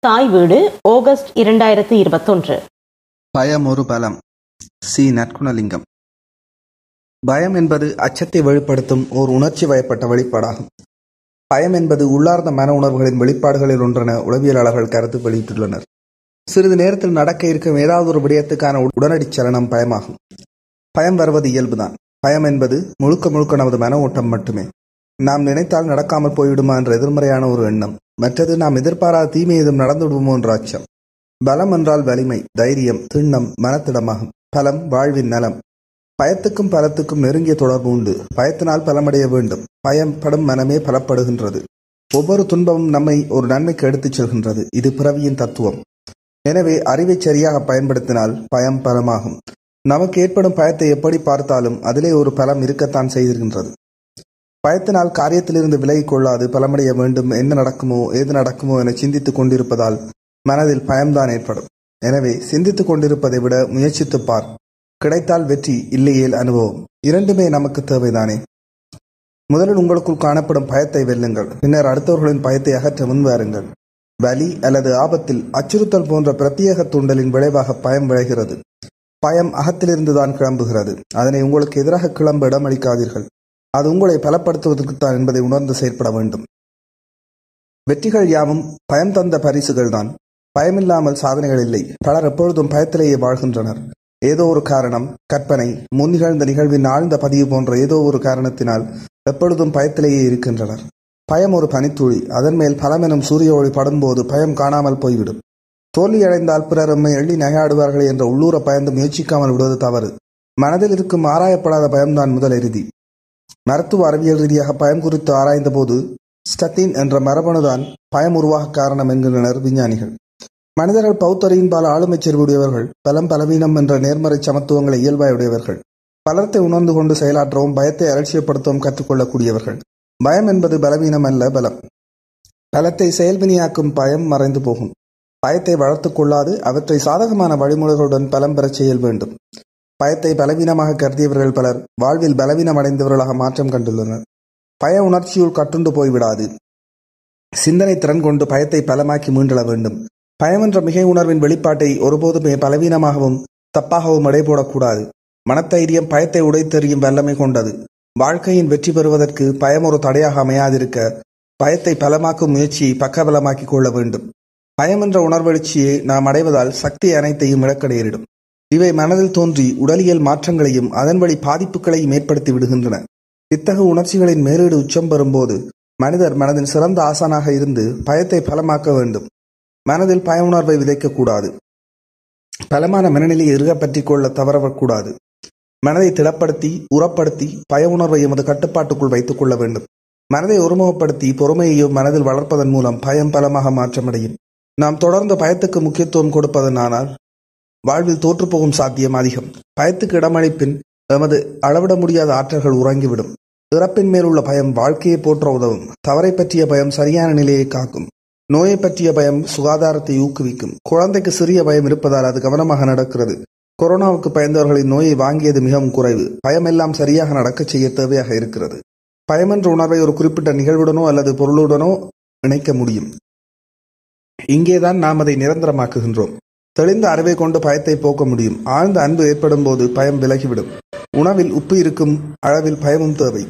தாய் வீடு ஆகஸ்ட் இரண்டாயிரத்தி இருபத்தொன்று. பயம் ஒரு பலம். சி. நற்குணலிங்கம். பயம் என்பது அச்சத்தை வெளிப்படுத்தும் ஓர் உணர்ச்சி வயப்பட்ட வெளிப்பாடாகும். பயம் என்பது உள்ளார்ந்த மன உணர்வுகளின் வெளிப்பாடுகளில் ஒன்றென உளவியலாளர்கள் கருத்து வெளியிட்டுள்ளனர். சிறிது நேரத்தில் நடக்க இருக்கும் ஏதாவது ஒரு விடயத்துக்கான உடனடி சலனம் பயமாகும். பயம் வருவது இயல்புதான். பயம் என்பது முழுக்க முழுக்க நமது மன ஓட்டம் மட்டுமே. நாம் நினைத்தால் நடக்காமல் போய்விடுமா என்ற எதிர்மறையான ஒரு எண்ணம். மற்றது நாம் எதிர்பாராத தீமை எதுவும் நடந்துவிடுமோ என்ற அச்சம். பலம் என்றால் வலிமை தைரியம் திண்ணம் மனத்திடமாகும். பலம் வாழ்வின் நலம். பயத்துக்கும் பலத்துக்கும் நெருங்கிய தொடர்பு உண்டு. பயத்தினால் பலமடைய வேண்டும். பயப்படும் மனமே பலப்படுகின்றது. ஒவ்வொரு துன்பமும் நம்மை ஒரு நன்மைக்கு எடுத்துச் செல்கின்றது. இது பிறவியின் தத்துவம். எனவே அறிவை சரியாக பயன்படுத்தினால் பயம் பலமாகும். நமக்கு ஏற்படும் பயத்தை எப்படி பார்த்தாலும் அதிலே ஒரு பலம் இருக்கத்தான் செய்திருக்கின்றது. பயத்தினால் காரியத்திலிருந்து விலகிக் கொள்ளாது பலமடைய வேண்டும் என்ன நடக்குமோ ஏது நடக்குமோ என சிந்தித்துக் கொண்டிருப்பதால் மனதில் பயம்தான் ஏற்படும். எனவே சிந்தித்துக் கொண்டிருப்பதை விட முயற்சித்துப் பார். கிடைத்தால் வெற்றி இல்லையேல் அனுபவம். இரண்டுமே நமக்கு தேவைதானே? முதலில் உங்களுக்குள் காணப்படும் பயத்தை வெல்லுங்கள். பின்னர் அடுத்தவர்களின் பயத்தை அகற்ற முன்வாருங்கள் வலி அல்லது ஆபத்தில் அச்சுறுத்தல் போன்ற பிரத்யேக தூண்டலின் விளைவாக பயம் விளைகிறது. பயம் அகத்திலிருந்துதான் கிளம்புகிறது. அதனை உங்களுக்கு எதிராக கிளம்ப இடமளிக்காதீர்கள். அது உங்களை பலப்படுத்துவதற்குத்தான் என்பதை உணர்ந்து செயற்பட வேண்டும். வெற்றிகள் யாவும் பயம் தந்த பரிசுகள் தான் பயமில்லாமல் சாதனைகள் இல்லை. பலர் எப்பொழுதும் பயத்திலேயே வாழ்கின்றனர். ஏதோ ஒரு காரணம் கற்பனை முன் நிகழ்ந்த நிகழ்வின் ஆழ்ந்த பதிவு போன்ற ஏதோ ஒரு காரணத்தினால் எப்பொழுதும் பயத்திலேயே இருக்கின்றனர். பயம் ஒரு பனித்துளி. அதன் மேல் பலமெனும் சூரிய ஒளி படும்போது பயம் காணாமல் போய்விடும். தோல்வியடைந்தால் பிறர் எம்மை எள்ளி நகையாடுவார்கள் என்ற உள்ளூர பயந்து முயற்சிக்காமல் விடுவது தவறு. மனதில் இருக்கும் ஆராயப்படாத பயம்தான் முதல் இறுதி மருத்துவ அறிவியல் ரீதியாக பயம் குறித்து ஆராய்ந்த போது ஸ்டத்தின் என்ற மரபணுதான் பயம் உருவாக காரணம் என்கின்றனர் விஞ்ஞானிகள். மனிதர்கள் பௌத்தரியின்பால் ஆளுமை செறிவுடையவர்கள் பலம் பலவீனம் என்ற நேர்மறை சமத்துவங்களை இயல்பாயுடையவர்கள். பலத்தை உணர்ந்து கொண்டு செயலாற்றவும் பயத்தை அலட்சியப்படுத்தவும் கற்றுக்கொள்ளக்கூடியவர்கள். பயம் என்பது பலவீனம் அல்ல பலம். பலத்தை செயல்வினியாக்கும் பயம் மறைந்து போகும். பயத்தை வளர்த்து கொள்ளாது அவற்றை சாதகமான வழிமுறைகளுடன் பலம் பெறச் செய்ய வேண்டும். பயத்தை பலவீனமாக கருதியவர்கள் பலர் வாழ்வில் பலவீனம் அடைந்தவர்களாக மாற்றம் கண்டுள்ளனர். பய உணர்ச்சியுள் கட்டுண்டு போய்விடாது. சிந்தனை திறன் கொண்டு பயத்தை பலமாக்கி மீண்டள வேண்டும். பயமென்ற மிகை உணர்வின் வெளிப்பாட்டை ஒருபோதுமே பலவீனமாகவும் தப்பாகவும் இடைபோடக்கூடாது மனத்தைரியம் பயத்தை உடைத்தெறியும் வல்லமை கொண்டது. வாழ்க்கையின் வெற்றி பெறுவதற்கு பயம் ஒரு தடையாக அமையாதிருக்க பயத்தை பலமாக்கும் முயற்சியை பக்கபலமாக்கிக் கொள்ள வேண்டும். பயம் என்ற உணர்வெழுச்சியை நாம் அடைவதால் சக்தி அனைத்தையும் இழக்க நேரிடும். இவை மனதில் தோன்றி உடலியல் மாற்றங்களையும் அதன் வழி பாதிப்புகளையும் ஏற்படுத்தி விடுகின்றன. இத்தகு உணர்ச்சிகளின் மேலீடு உச்சம் பெறும்போது மனிதர் மனதின் சிறந்த ஆசானாக இருந்து பயத்தை பலமாக்க வேண்டும். மனதில் பய உணர்வை விதைக்கக்கூடாது பலமான மனநிலையை இறுக பற்றி கொள்ள தவறக்கூடாது மனதை திடப்படுத்தி உரப்படுத்தி பய உணர்வை எமது கட்டுப்பாட்டுக்குள் வைத்துக் கொள்ள வேண்டும். மனதை ஒருமுகப்படுத்தி பொறுமையையும் மனதில் வளர்ப்பதன் மூலம் பயம் பலமாக மாற்றமடையும். நாம் தொடர்ந்து பயத்துக்கு முக்கியத்துவம் கொடுப்பதனானால் வாழ்வில் தோற்றுப்போகும் சாத்தியம் அதிகம். பயத்துக்கு இடமளிப்பின் எமது அளவிட முடியாத ஆற்றல்கள் உறங்கிவிடும். இறப்பின் மேலுள்ள பயம் வாழ்க்கையை போற்ற உதவும். தவறை பற்றிய பயம் சரியான நிலையை காக்கும். நோயை பற்றிய பயம் சுகாதாரத்தை ஊக்குவிக்கும். குழந்தைக்கு சிறிய பயம் இருப்பதால் அது கவனமாக நடக்கிறது. கொரோனாவுக்கு பயந்தவர்களின் நோயை வாங்கியது மிகவும் குறைவு. பயமெல்லாம் சரியாக நடக்கச் செய்ய தேவையாக இருக்கிறது. பயமென்ற உணர்வை ஒரு குறிப்பிட்ட நிகழ்வுடனோ அல்லது பொருளுடனோ இணைக்க முடியும். இங்கேதான் நாம் அதை நிரந்தரமாக்குகின்றோம். தெளிந்த அறிவை கொண்டு பயத்தை போக்க முடியும். ஆழ்ந்த அன்பு ஏற்படும் போது பயம் விலகிவிடும். உணவில் உப்பு இருக்கும் அளவில் பயமும் தேவை.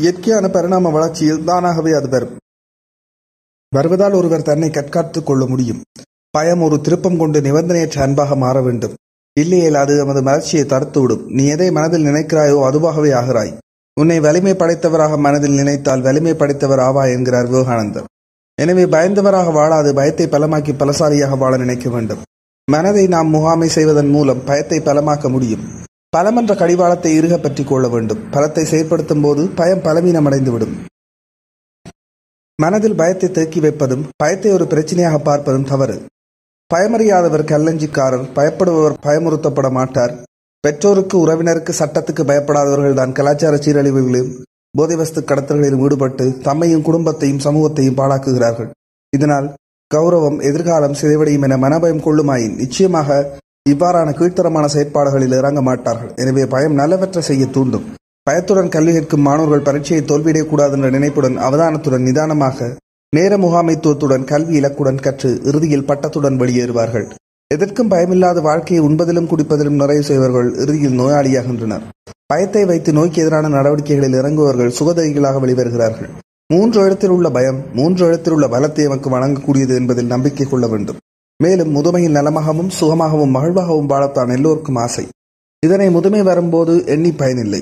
இயற்கையான பரிணாம வளர்ச்சியில் தானாகவே அது வரும். வருவதால் ஒருவர் தன்னை கற்காத்துக் கொள்ள முடியும். பயம் ஒரு திருப்பம் கொண்டு நிபந்தனையற்ற அன்பாக மாற வேண்டும். இல்லையேல் அது நமது மலர்ச்சியை தடுத்துவிடும். நீ எதை மனதில் நினைக்கிறாயோ அதுவாகவே ஆகிறாய். உன்னை வலிமை படைத்தவராக மனதில் நினைத்தால் வலிமை படைத்தவர் ஆவா என்கிறார் விவேகானந்தர். எனவே பயந்தவராக வாழாது பயத்தை பலமாக்கி பலசாலியாக வாழ நினைக்க வேண்டும். மனதை நாம் முகாமை செய்வதன் மூலம் பயத்தை பலமாக்க முடியும். பலம் என்ற கடிவாளத்தை இறுக பற்றி கொள்ள வேண்டும். பலத்தை செயற்படுத்தும் போது பயம் பலவீனம் அடைந்துவிடும் மனதில் பயத்தை தேக்கி வைப்பதும் பயத்தை ஒரு பிரச்சனையாக பார்ப்பதும் தவறு. பயமறியாதவர் கல்லஞ்சிக்காரர் பயப்படுபவர் பயமுறுத்தப்பட மாட்டார். பெற்றோருக்கு உறவினருக்கு சட்டத்துக்கு பயப்படாதவர்கள் தான் கலாச்சார சீரழிவுகளிலும் போதைவஸ்து கடத்தல்களிலும் ஈடுபட்டு தம்மையும் குடும்பத்தையும் சமூகத்தையும் பாழாக்குகிறார்கள். இதனால் கௌரவம் எதிர்காலம் சிதைவடையும் என மனபயம் கொள்ளுமாயின் நிச்சயமாக இவ்வாறான கீழ்த்தரமான செயற்பாடுகளில் இறங்க மாட்டார்கள். எனவே பயம் நல்லவற்றை செய்ய தூண்டும். பயத்துடன் கல்வி கேட்கும் மாணவர்கள் பரீட்சையை தோல்வியடையக்கூடாது என்ற நினைப்புடன் அவதானத்துடன் நிதானமாக நேர முகாமைத்துவத்துடன் கல்வி இலக்குடன் கற்று இறுதியில் பட்டத்துடன் வெளியேறுவார்கள். எதற்கும் பயமில்லாத வாழ்க்கையை உண்பதிலும் குடிப்பதிலும் நிறைவு செய்வர்கள் இறுதியில் நோயாளியாகின்றனர். பயத்தை வைத்து நோய்க்கு எதிரான நடவடிக்கைகளில் இறங்குவர்கள் சுகதரிகளாக வெளிவருகிறார்கள். மூன்று எழுத்தில் உள்ள பயம் மூன்று இடத்தில் உள்ள பலத்தை எமக்கு வழங்கக்கூடியது என்பதில் நம்பிக்கை கொள்ள வேண்டும். மேலும் முதுமையில் நலமாகவும் சுகமாகவும் மகிழ்வாகவும் வாழத்தான் எல்லோருக்கும் ஆசை. இதனை முதுமை வரும்போது எண்ணி பயனில்லை.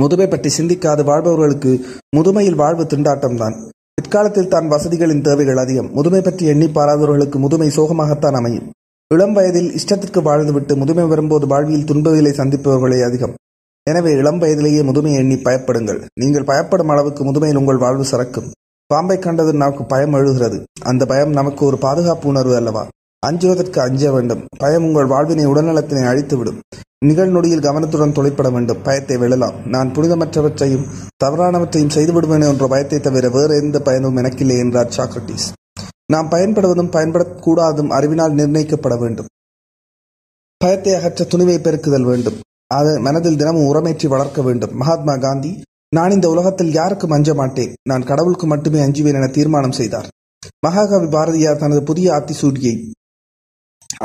முதுமை பற்றி சிந்திக்காது வாழ்பவர்களுக்கு முதுமையில் வாழ்வு திண்டாட்டம்தான். பிற்காலத்தில் தான் வசதிகளின் தேவைகள் அதிகம். முதுமை பற்றி எண்ணி பாராதவர்களுக்கு முதுமை சோகமாகத்தான் அமையும். இளம் வயதில் இஷ்டத்திற்கு வாழ்ந்துவிட்டு முதுமை வரும்போது வாழ்வியல் துன்பங்களை சந்திப்பவர்களே அதிகம். எனவே இளம் வயதிலேயே முதுமையை எண்ணி பயப்படுங்கள். நீங்கள் பயப்படும் அளவுக்கு முதுமையில் உங்கள் வாழ்வு சிறக்கும். பாம்பை கண்டது நமக்கு பயம் எழுகிறது. அந்த பயம் நமக்கு ஒரு பாதுகாப்பு உணர்வு அல்லவா? அஞ்சுவதற்கு அஞ்ச வேண்டும். பயம் உங்கள் வாழ்வினை உடல்நலத்தினை அழித்துவிடும். நிகழ்நொடியில் கவனத்துடன் தொழிற்பட வேண்டும். பயத்தை வெல்லலாம். நான் புனிதமற்றவற்றையும் தவறானவற்றையும் செய்துவிடுவேன் என்ற பயத்தை தவிர வேறு எந்த பயனும் எனக்கில்லை என்றார் சாக்ரட்டிஸ். நாம் பயன்படுவதும் பயன்படக்கூடாதும் அறிவினால் நிர்ணயிக்கப்பட வேண்டும். பயத்தை அகற்ற துணிவை பெருக்குதல் வேண்டும். அது மனதில் தினமும் உரமேற்றி வளர்க்க வேண்டும். மகாத்மா காந்தி நான் இந்த உலகத்தில் யாருக்கும் அஞ்ச மாட்டேன்? நான் கடவுளுக்கு மட்டுமே அஞ்சுவேன் என தீர்மானம் செய்தார். மகாகவி பாரதியார் தனது புதிய ஆத்திசூடியை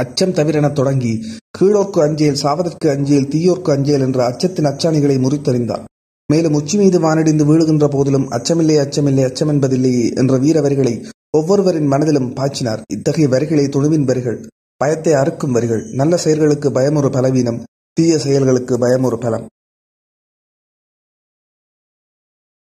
அச்சம் தவிரென தொடங்கி கீழோர்க்கு அஞ்சேல் சாவதற்கு அஞ்சேல் தீயோர்க்கு அஞ்சேல் என்ற அச்சத்தின் அச்சாணிகளை முறித்தறிந்தார். மேலும் உச்சி மீது வானடிந்து வீழுகின்ற போதிலும் அச்சமில்லை அச்சமில்லை அச்சம் என்பதில்லையே என்ற வீர வரிகளை ஒவ்வொருவரின் மனதிலும் பாய்ச்சினார். இத்தகைய வரிகளை துணிவின் வரிகள் பயத்தை அறுக்கும் வரிகள் நல்ல செயல்களுக்கு பயம் ஒரு பலவீனம் தீய செயல்களுக்கு பயம் ஒரு பலம்.